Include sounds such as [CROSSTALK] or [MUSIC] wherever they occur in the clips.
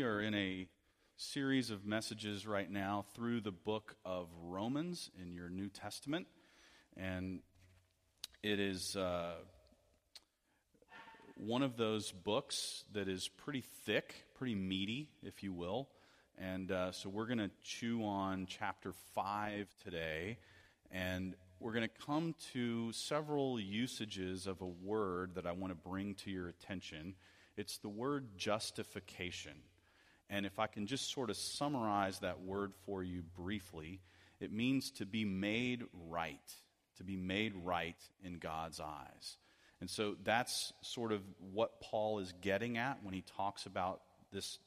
We are in a series of messages right now through the book of Romans in your New Testament. And it is uh, one of those books that is pretty thick, pretty meaty, if you will. And uh, so we're going to chew on chapter 5 today. And we're going to come to several usages of a word that I want to bring to your attention. It's the word justification. And if I can just sort of summarize that word for you briefly, it means to be made right, to be made right in God's eyes. And so that's sort of what Paul is getting at when he talks about this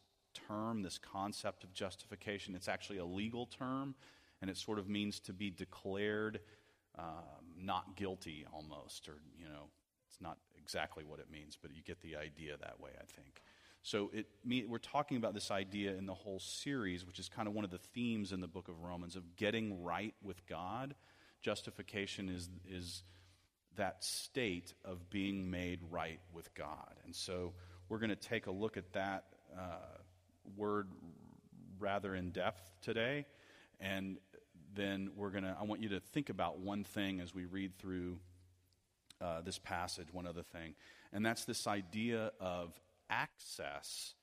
term, this concept of justification. It's actually a legal term, and it sort of means to be declared um, not guilty almost, or, you know, it's not exactly what it means, but you get the idea that way, I think. So it, we're talking about this idea in the whole series, which is kind of one of the themes in the book of Romans of getting right with God. Justification is, is that state of being made right with God. And so we're going to take a look at that uh, word rather in depth today. And then we're going to, I want you to think about one thing as we read through uh, this passage, one other thing. And that's this idea of access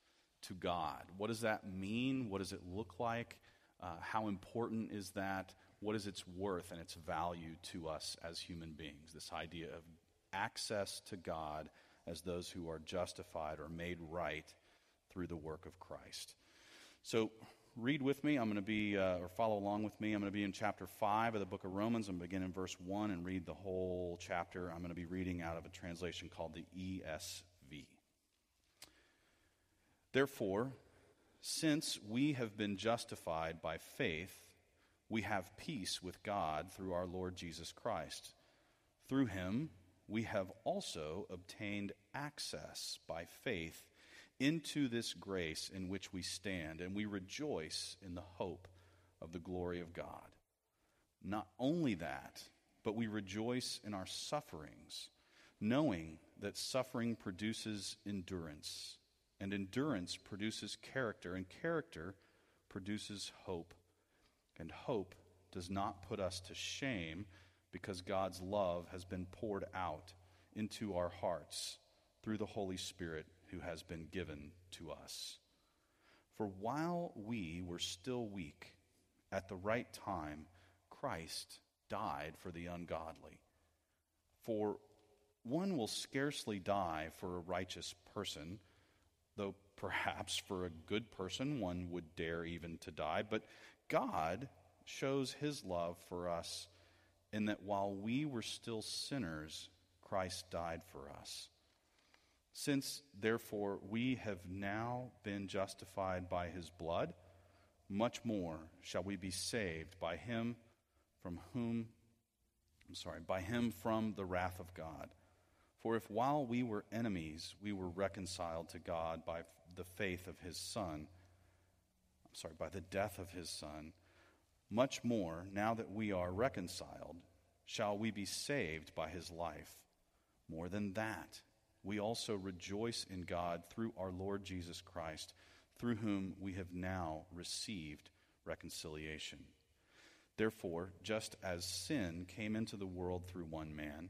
to God. What does that mean? What does it look like? Uh, how important is that? What is its worth and its value to us as human beings? This idea of access to God as those who are justified or made right through the work of Christ. So, read with me. I'm going to be, uh, or follow along with me. I'm going to be in chapter 5 of the book of Romans. I'm going to begin in verse 1 and read the whole chapter. I'm going to be reading out of a translation called the ESV. Therefore, since we have been justified by faith, we have peace with God through our Lord Jesus Christ. Through him, we have also obtained access by faith into this grace in which we stand, and we rejoice in the hope of the glory of God. Not only that, but we rejoice in our sufferings, knowing that suffering produces endurance, and endurance produces character, and character produces hope. And hope does not put us to shame because God's love has been poured out into our hearts through the Holy Spirit who has been given to us. For while we were still weak, at the right time, Christ died for the ungodly. For one will scarcely die for a righteous person, though perhaps for a good person one would dare even to die. But God shows his love for us in that while we were still sinners, Christ died for us. Since, therefore, we have now been justified by his blood, much more shall we be saved by him from whom, I'm sorry, by him from the wrath of God. For if while we were enemies, we were reconciled to God by the faith of his Son, I'm sorry, by the death of his Son, much more, now that we are reconciled, shall we be saved by his life. More than that, we also rejoice in God through our Lord Jesus Christ, through whom we have now received reconciliation. Therefore, just as sin came into the world through one man,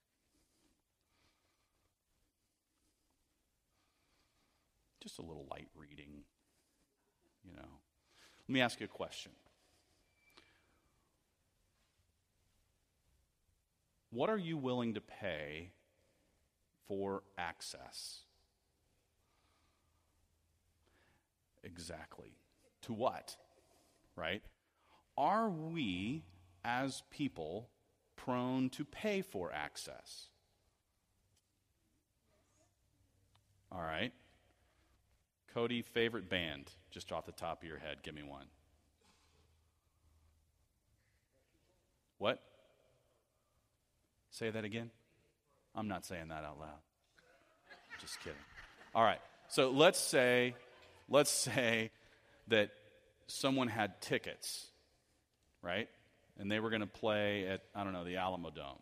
Just a little light reading, you know. Let me ask you a question. What are you willing to pay for access? Exactly. To what? Right? Are we, as people, prone to pay for access? All right. Cody, favorite band, just off the top of your head, give me one. What? Say that again. I'm not saying that out loud. Just kidding. All right. So let's say, let's say that someone had tickets, right? And they were going to play at, I don't know, the Alamodome.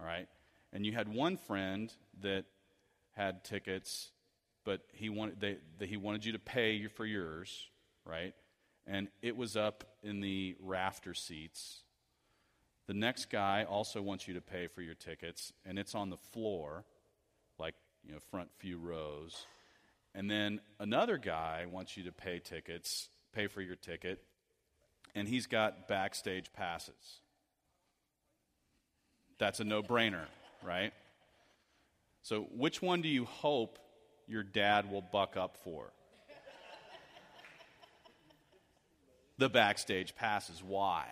All right? And you had one friend that had tickets but he wanted, they, they, he wanted you to pay for yours, right? And it was up in the rafter seats. The next guy also wants you to pay for your tickets, and it's on the floor, like, you know, front few rows. And then another guy wants you to pay tickets, pay for your ticket, and he's got backstage passes. That's a no brainer, right? So, which one do you hope your dad will buck up for. the backstage passes. Why?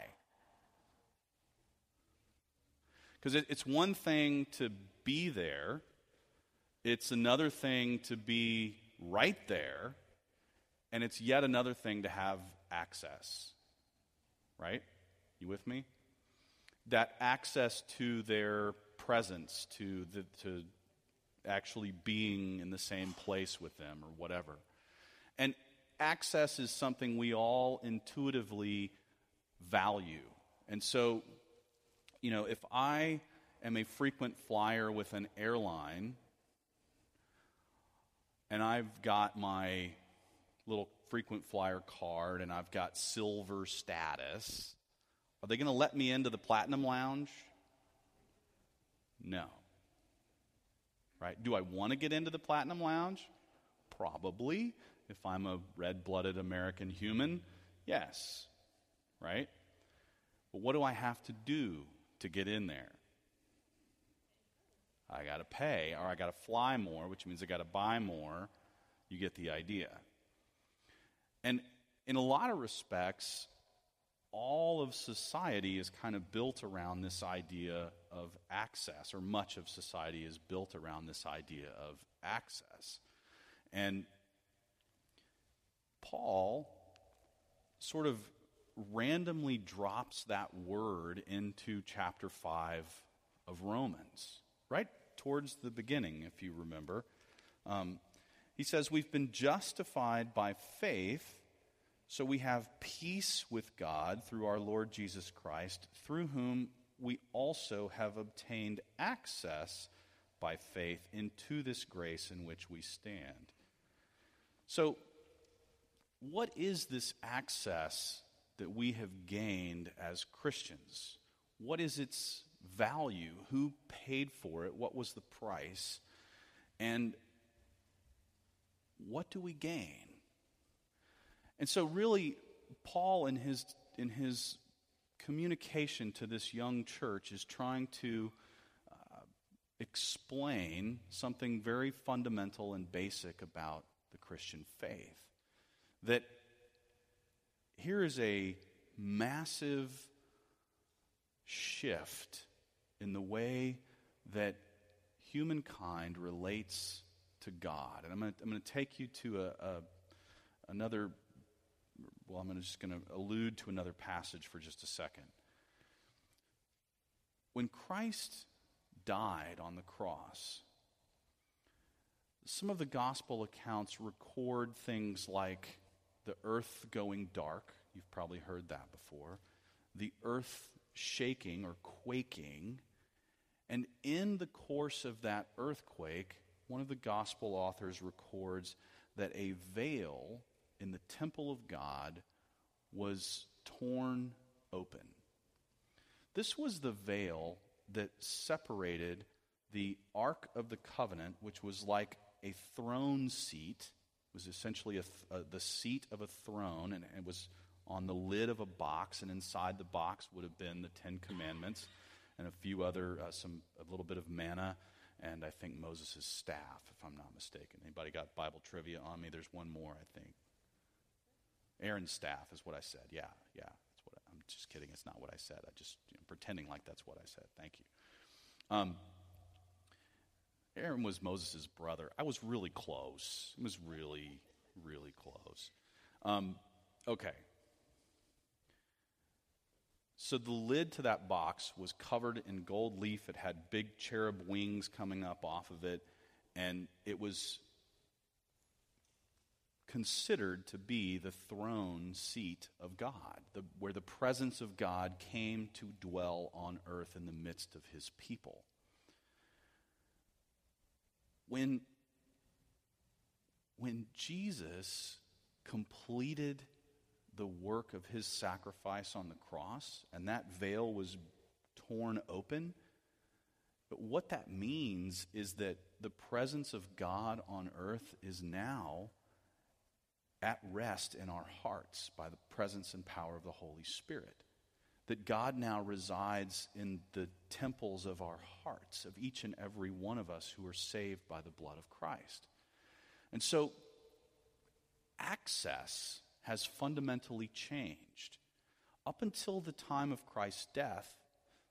Because it, it's one thing to be there, it's another thing to be right there, and it's yet another thing to have access. Right? You with me? That access to their presence, to, the, to actually being in the same place with them or whatever. And access is something we all intuitively value. And so, you know, if I am a frequent flyer with an airline and I've got my little frequent flyer card and I've got silver status, are they going to let me into the platinum lounge? No right? Do I want to get into the Platinum Lounge? Probably. If I'm a red blooded American human, yes, right? But what do I have to do to get in there? I got to pay, or I got to fly more, which means I got to buy more. You get the idea. And in a lot of respects, all of society is kind of built around this idea of access, or much of society is built around this idea of access. And Paul sort of randomly drops that word into chapter 5 of Romans, right towards the beginning, if you remember. Um, he says, We've been justified by faith so we have peace with God through our Lord Jesus Christ, through whom we also have obtained access by faith into this grace in which we stand. So, what is this access that we have gained as Christians? What is its value? Who paid for it? What was the price? And what do we gain? And so, really, Paul, in his, in his communication to this young church, is trying to uh, explain something very fundamental and basic about the Christian faith. That here is a massive shift in the way that humankind relates to God. And I'm going to, I'm to take you to a, a another, well, I'm just going to allude to another passage for just a second. When Christ died on the cross, some of the gospel accounts record things like the earth going dark. You've probably heard that before. The earth shaking or quaking. And in the course of that earthquake, one of the gospel authors records that a veil in the temple of God was torn open. This was the veil that separated the Ark of the Covenant, which was like a throne seat, was essentially a, a, the seat of a throne, and it was on the lid of a box, and inside the box would have been the Ten Commandments and a few other, uh, some a little bit of manna, and I think Moses' staff, if I'm not mistaken. Anybody got Bible trivia on me? There's one more, I think. Aaron's staff is what I said. Yeah, yeah. That's what I, am just kidding. It's not what I said. I just you know, pretending like that's what I said. Thank you. Um, Aaron was Moses' brother. I was really close. It was really, really close. Um, okay. So the lid to that box was covered in gold leaf. It had big cherub wings coming up off of it, and it was considered to be the throne seat of God, the, where the presence of God came to dwell on earth in the midst of his people. When, when Jesus completed the work of his sacrifice on the cross and that veil was torn open, but what that means is that the presence of God on earth is now at rest in our hearts by the presence and power of the Holy Spirit. That God now resides in the temples of our hearts, of each and every one of us who are saved by the blood of Christ. And so, access has fundamentally changed. Up until the time of Christ's death,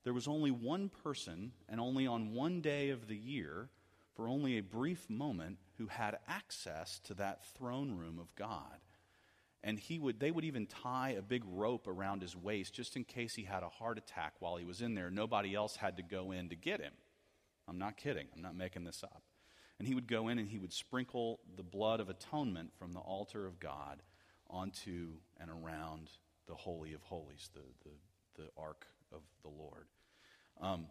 there was only one person, and only on one day of the year, for only a brief moment, who had access to that throne room of God. And he would, they would even tie a big rope around his waist just in case he had a heart attack while he was in there. Nobody else had to go in to get him. I'm not kidding. I'm not making this up. And he would go in and he would sprinkle the blood of atonement from the altar of God onto and around the Holy of Holies, the, the, the Ark of the Lord. Um,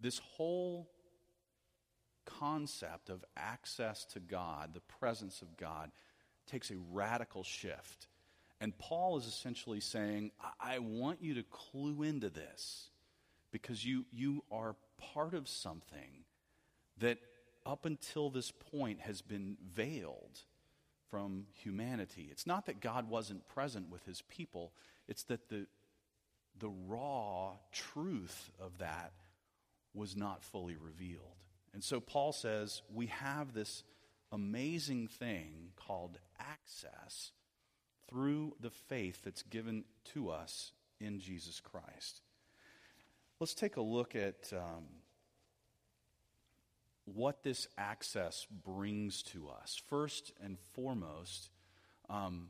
this whole concept of access to God, the presence of God, takes a radical shift. And Paul is essentially saying, I, I want you to clue into this because you, you are part of something that up until this point has been veiled from humanity. It's not that God wasn't present with his people, it's that the, the raw truth of that was not fully revealed. And so Paul says we have this amazing thing called access through the faith that's given to us in Jesus Christ. Let's take a look at um, what this access brings to us. First and foremost, um,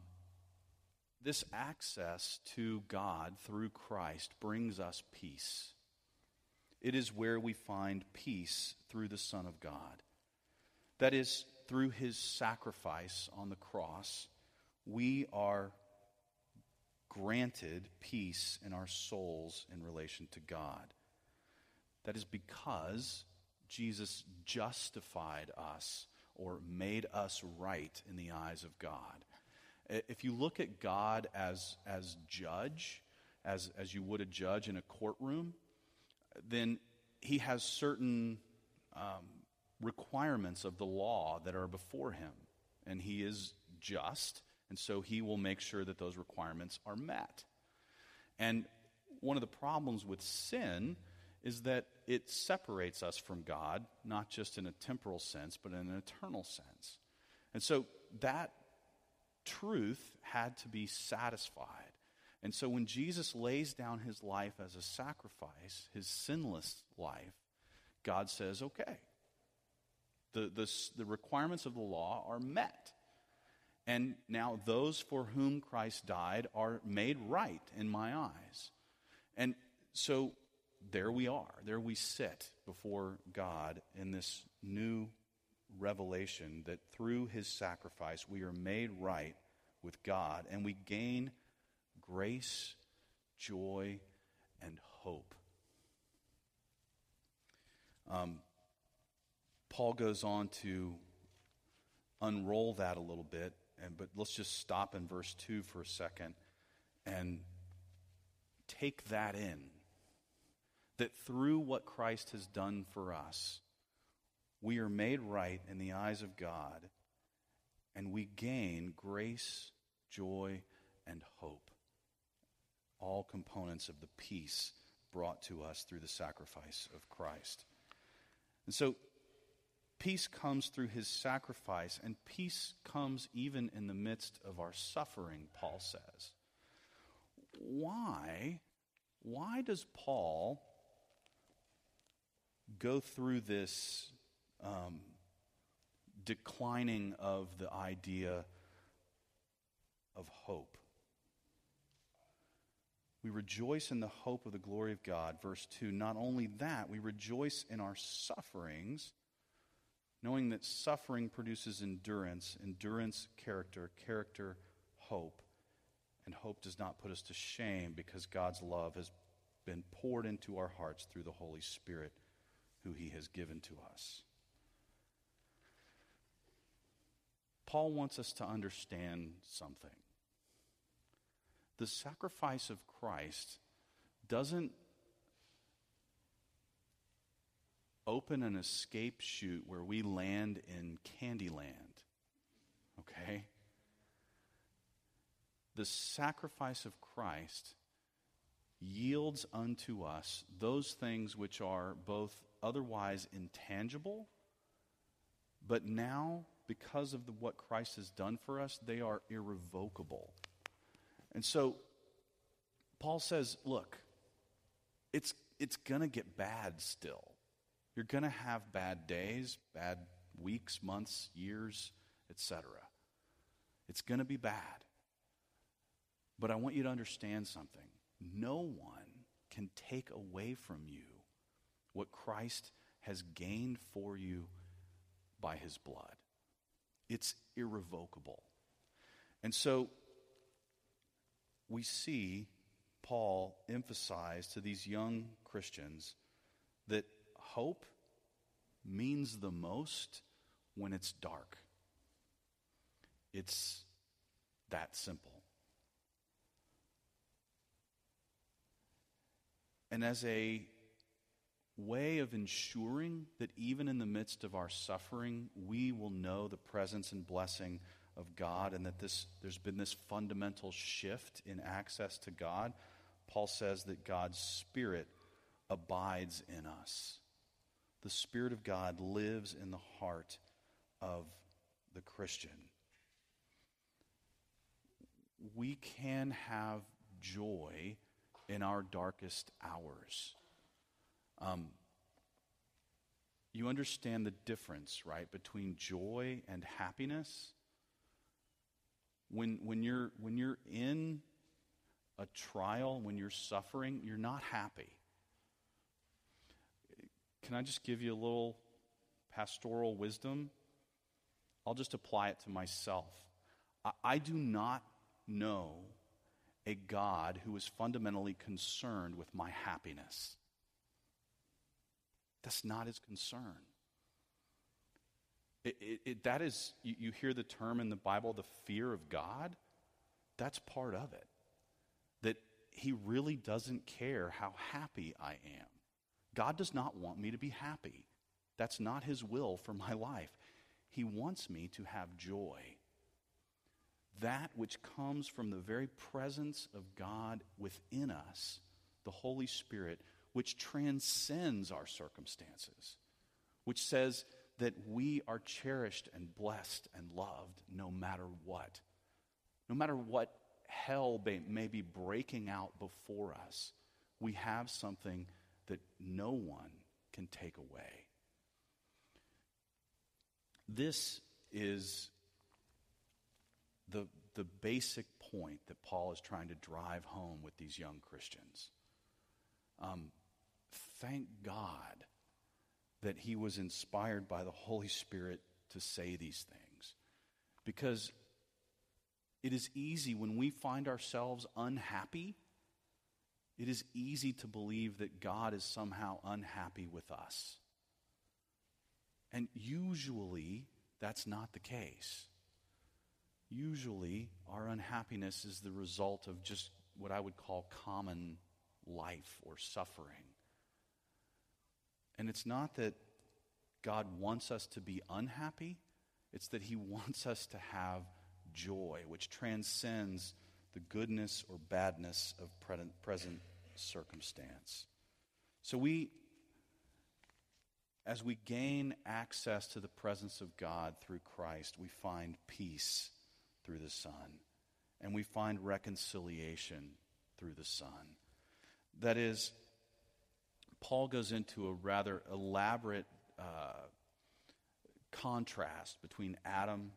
this access to God through Christ brings us peace. It is where we find peace through the Son of God. That is, through his sacrifice on the cross, we are granted peace in our souls in relation to God. That is because Jesus justified us or made us right in the eyes of God. If you look at God as, as judge, as, as you would a judge in a courtroom, then he has certain um, requirements of the law that are before him. And he is just, and so he will make sure that those requirements are met. And one of the problems with sin is that it separates us from God, not just in a temporal sense, but in an eternal sense. And so that truth had to be satisfied. And so when Jesus lays down his life as a sacrifice, his sinless life, God says, okay, the, the, the requirements of the law are met. And now those for whom Christ died are made right in my eyes. And so there we are. There we sit before God in this new revelation that through his sacrifice we are made right with God and we gain grace, joy, and hope. Um, Paul goes on to unroll that a little bit, and, but let's just stop in verse 2 for a second and take that in. That through what Christ has done for us, we are made right in the eyes of God, and we gain grace, joy, and hope. All components of the peace brought to us through the sacrifice of Christ. And so, peace comes through his sacrifice, and peace comes even in the midst of our suffering, Paul says. Why? Why does Paul go through this um, declining of the idea of hope. We rejoice in the hope of the glory of God. Verse 2 Not only that, we rejoice in our sufferings, knowing that suffering produces endurance, endurance, character, character, hope. And hope does not put us to shame because God's love has been poured into our hearts through the Holy Spirit who he has given to us. Paul wants us to understand something. The sacrifice of Christ doesn't open an escape chute where we land in Candyland. Okay? The sacrifice of Christ yields unto us those things which are both otherwise intangible, but now because of the, what Christ has done for us, they are irrevocable. And so Paul says, look, it's, it's going to get bad still. You're going to have bad days, bad weeks, months, years, etc. It's going to be bad. But I want you to understand something. No one can take away from you what Christ has gained for you by his blood. It's irrevocable. And so we see Paul emphasize to these young Christians that hope means the most when it's dark. It's that simple. And as a way of ensuring that even in the midst of our suffering, we will know the presence and blessing of God and that this, there's been this fundamental shift in access to God. Paul says that God's Spirit abides in us. The Spirit of God lives in the heart of the Christian. We can have joy in our darkest hours. Um, you understand the difference, right, between joy and happiness? When, when, you're, when you're in a trial, when you're suffering, you're not happy. Can I just give you a little pastoral wisdom? I'll just apply it to myself. I, I do not know a God who is fundamentally concerned with my happiness. That's not his concern. It, it, it, that is, you, you hear the term in the Bible, the fear of God. That's part of it. That he really doesn't care how happy I am. God does not want me to be happy. That's not his will for my life. He wants me to have joy. That which comes from the very presence of God within us, the Holy Spirit, which transcends our circumstances, which says that we are cherished and blessed and loved no matter what. no matter what hell may, be breaking out before us, we have something that no one can take away. This is the, the basic point that Paul is trying to drive home with these young Christians. Um, thank God that he was inspired by the Holy Spirit to say these things. Because it is easy when we find ourselves unhappy, it is easy to believe that God is somehow unhappy with us. And usually, that's not the case. Usually, our unhappiness is the result of just what I would call common life or suffering. And it's not that God wants us to be unhappy, it's that He [LAUGHS] wants us to have joy, which transcends the goodness or badness of present circumstance. So we, as we gain access to the presence of God through Christ, we find peace through the Son, and we find reconciliation through the Son. That is, Paul goes into a rather elaborate uh, contrast between Adam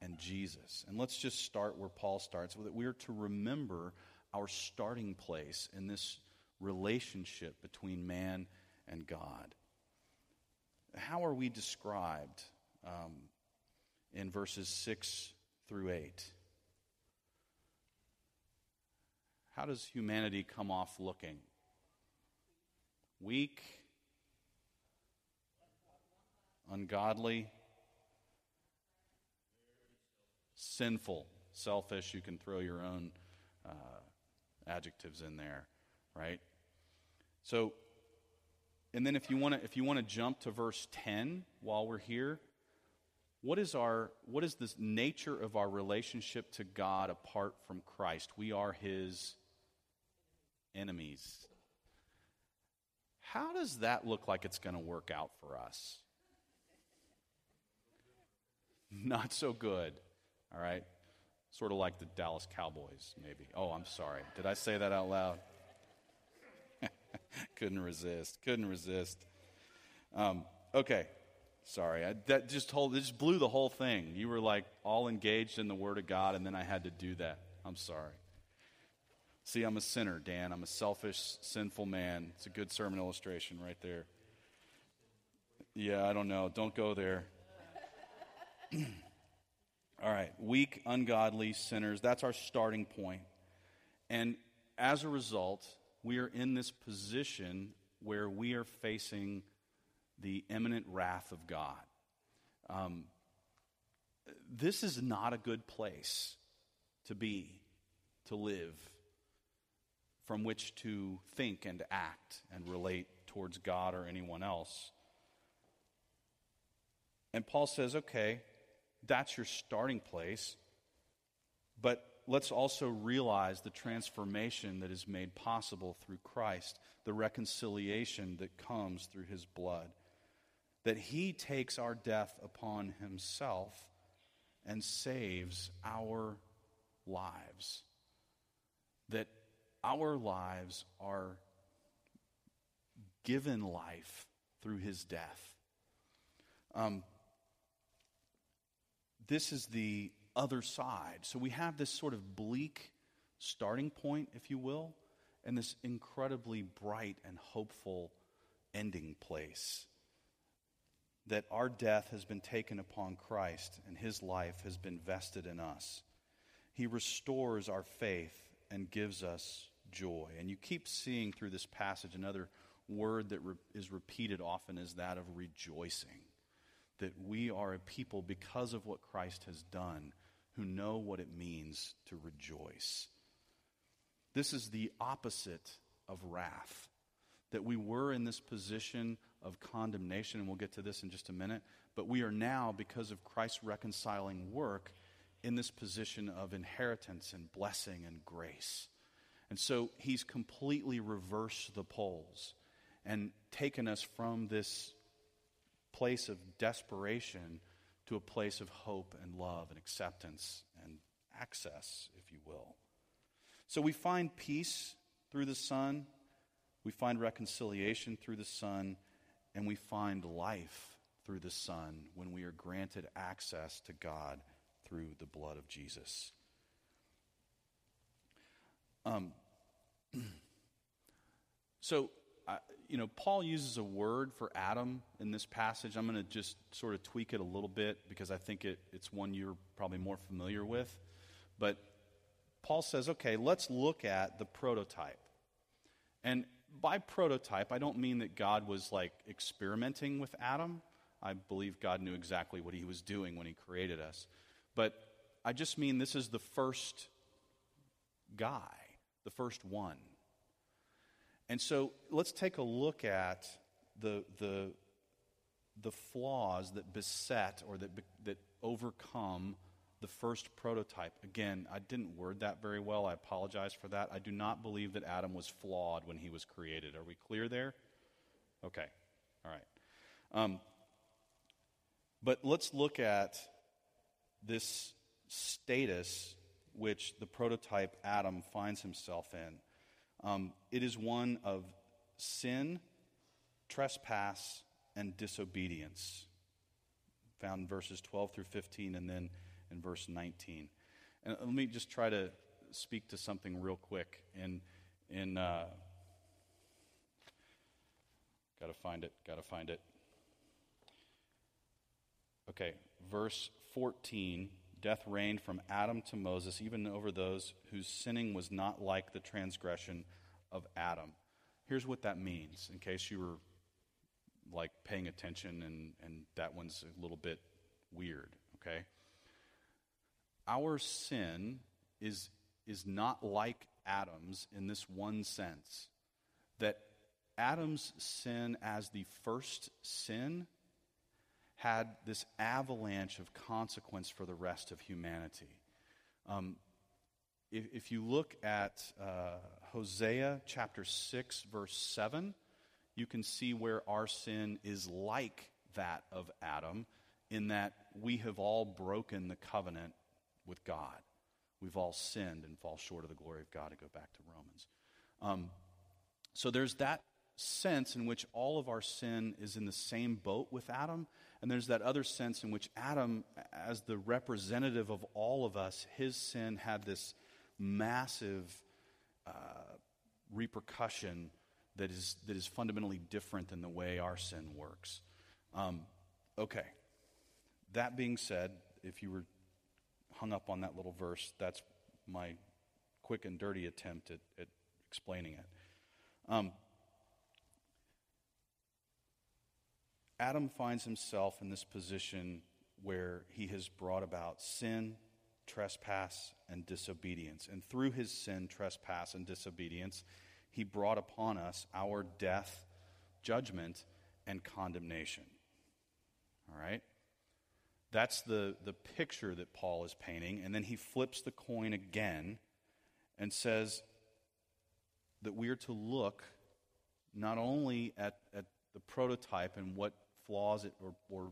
and Jesus. And let's just start where Paul starts with it. We are to remember our starting place in this relationship between man and God. How are we described um, in verses 6 through 8? How does humanity come off looking? Weak, ungodly, sinful, selfish. You can throw your own uh, adjectives in there, right? So, and then if you want to if you want to jump to verse 10 while we're here, what is our what is this nature of our relationship to God apart from Christ? We are his enemies. How does that look like it's going to work out for us? Not so good. All right? Sort of like the Dallas Cowboys, maybe. Oh, I'm sorry. Did I say that out loud? [LAUGHS] Couldn't resist. Couldn't resist. Um, okay. Sorry. I, that just told, just blew the whole thing. You were like all engaged in the Word of God, and then I had to do that. I'm sorry. See, I'm a sinner, Dan. I'm a selfish, sinful man. It's a good sermon illustration right there. Yeah, I don't know. Don't go there. [CLEARS THROAT] All right, weak, ungodly sinners. That's our starting point. And as a result, we are in this position where we are facing the imminent wrath of God. Um, this is not a good place to be, to live, from which to think and act and relate towards God or anyone else. And Paul says, okay, that's your starting place. But let's also realize the transformation that is made possible through Christ, the reconciliation that comes through his blood. That he takes our death upon himself and saves our lives. That our lives are given life through his death. Um, this is the other side. So we have this sort of bleak starting point, if you will, and this incredibly bright and hopeful ending place. That our death has been taken upon Christ and his life has been vested in us. He restores our faith and gives us joy. And you keep seeing through this passage another word that re- is repeated often is that of rejoicing that we are a people, because of what Christ has done, who know what it means to rejoice. This is the opposite of wrath. That we were in this position of condemnation, and we'll get to this in just a minute, but we are now, because of Christ's reconciling work, in this position of inheritance and blessing and grace. And so he's completely reversed the poles and taken us from this place of desperation to a place of hope and love and acceptance and access, if you will. So we find peace through the Son, we find reconciliation through the Son, and we find life through the Son when we are granted access to God through the blood of Jesus. Um, [CLEARS THROAT] so, uh, you know, Paul uses a word for Adam in this passage. I'm going to just sort of tweak it a little bit because I think it, it's one you're probably more familiar with. But Paul says, okay, let's look at the prototype. And by prototype, I don't mean that God was like experimenting with Adam. I believe God knew exactly what he was doing when he created us. But I just mean this is the first guy, the first one. And so let's take a look at the, the, the flaws that beset or that, that overcome the first prototype. Again, I didn't word that very well. I apologize for that. I do not believe that Adam was flawed when he was created. Are we clear there? Okay. All right. Um, but let's look at this status which the prototype Adam finds himself in. Um, it is one of sin, trespass, and disobedience, found in verses 12 through 15 and then in verse 19. And let me just try to speak to something real quick. In, in uh, got to find it, got to find it. Okay, verse 14 death reigned from Adam to Moses, even over those whose sinning was not like the transgression of Adam. Here's what that means, in case you were like paying attention and, and that one's a little bit weird, okay? Our sin is, is not like Adam's in this one sense that Adam's sin as the first sin had this avalanche of consequence for the rest of humanity. Um, if, if, you look at uh, Hosea chapter 6, verse 7, you can see where our sin is like that of Adam, in that we have all broken the covenant with God. We've all sinned and fall short of the glory of God, to go back to Romans. Um, so there's that sense in which all of our sin is in the same boat with Adam, and there's that other sense in which Adam, as the representative of all of us, his sin had this massive uh, repercussion that is, that is fundamentally different than the way our sin works. Um, okay. That being said, if you were hung up on that little verse. That's my quick and dirty attempt at, at explaining it. Um, Adam finds himself in this position where he has brought about sin, trespass, and disobedience. And through his sin, trespass, and disobedience, he brought upon us our death, judgment, and condemnation. All right? That's the, the picture that Paul is painting. And then he flips the coin again and says that we are to look not only at, at the prototype and what flaws it or, or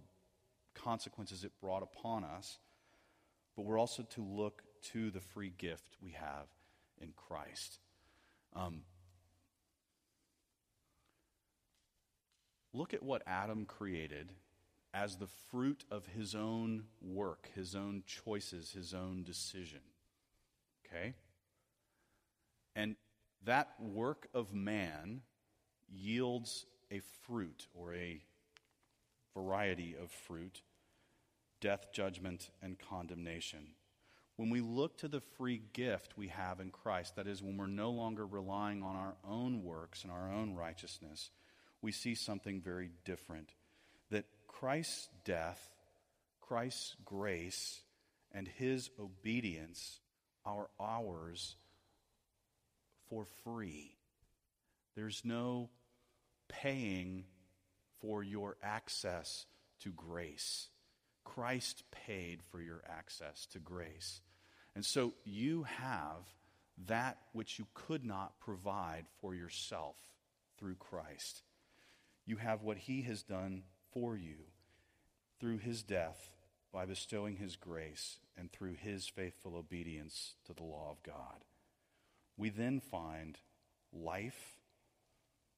consequences it brought upon us, but we're also to look to the free gift we have in Christ. Um, look at what Adam created as the fruit of his own work, his own choices, his own decision. Okay? And that work of man yields a fruit or a variety of fruit death, judgment, and condemnation. When we look to the free gift we have in Christ, that is, when we're no longer relying on our own works and our own righteousness, we see something very different. That Christ's death, Christ's grace, and his obedience are ours for free. There's no paying for your access to grace. Christ paid for your access to grace. And so you have that which you could not provide for yourself through Christ. You have what he has done for you through his death by bestowing his grace and through his faithful obedience to the law of God. We then find life,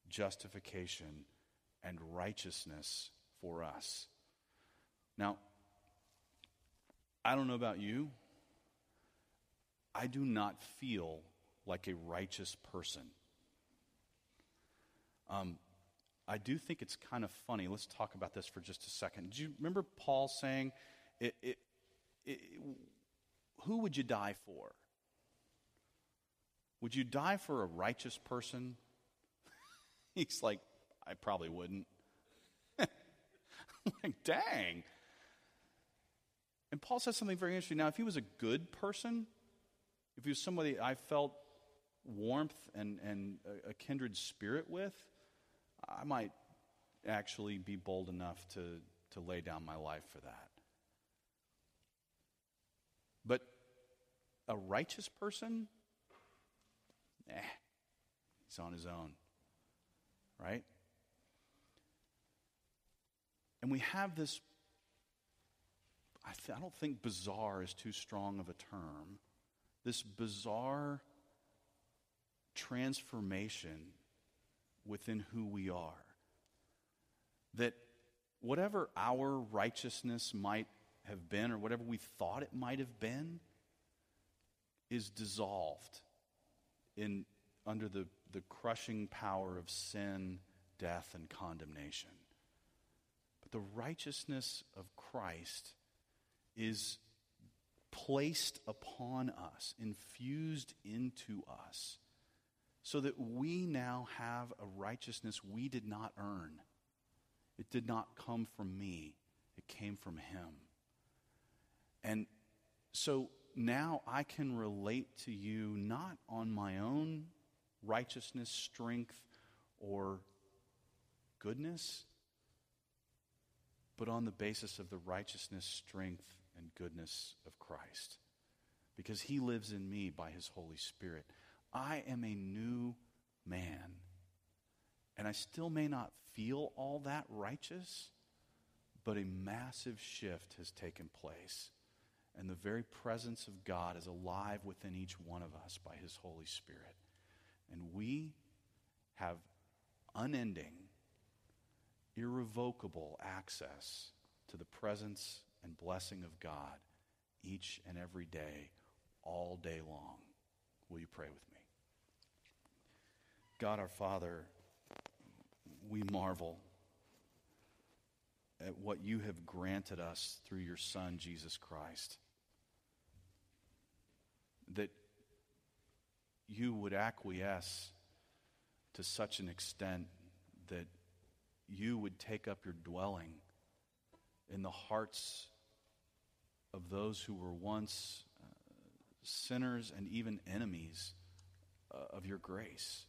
justification, and righteousness for us. Now, I don't know about you. I do not feel like a righteous person. Um, I do think it's kind of funny. Let's talk about this for just a second. Do you remember Paul saying, it, it, it, Who would you die for? Would you die for a righteous person? [LAUGHS] He's like, I probably wouldn't. [LAUGHS] like, dang. And Paul says something very interesting. Now, if he was a good person, if he was somebody I felt warmth and, and a, kindred spirit with, I might actually be bold enough to, to lay down my life for that. But a righteous person, eh, he's on his own, right? And we have this, I, th- I don't think bizarre is too strong of a term, this bizarre transformation within who we are. That whatever our righteousness might have been, or whatever we thought it might have been, is dissolved in, under the, the crushing power of sin, death, and condemnation. The righteousness of Christ is placed upon us, infused into us so that we now have a righteousness we did not earn. It did not come from me, it came from Him. And so now I can relate to you not on my own righteousness, strength, or goodness, but on the basis of the righteousness, strength, and goodness of Christ. Because He lives in me by His Holy Spirit. I am a new man. And I still may not feel all that righteous, but a massive shift has taken place. And the very presence of God is alive within each one of us by His Holy Spirit. And we have unending, irrevocable access to the presence and blessing of God each and every day, all day long. Will you pray with me? God our Father, we marvel at what you have granted us through your Son, Jesus Christ. That you would acquiesce to such an extent that you would take up your dwelling in the hearts of those who were once uh, sinners and even enemies uh, of your grace.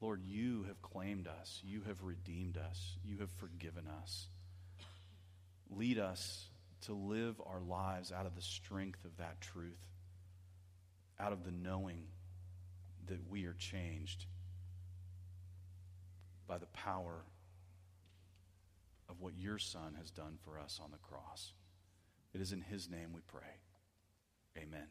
Lord, you have claimed us. You have redeemed us. You have forgiven us. Lead us to live our lives out of the strength of that truth, out of the knowing that we are changed by the power of what your Son has done for us on the cross. It is in His name we pray. Amen.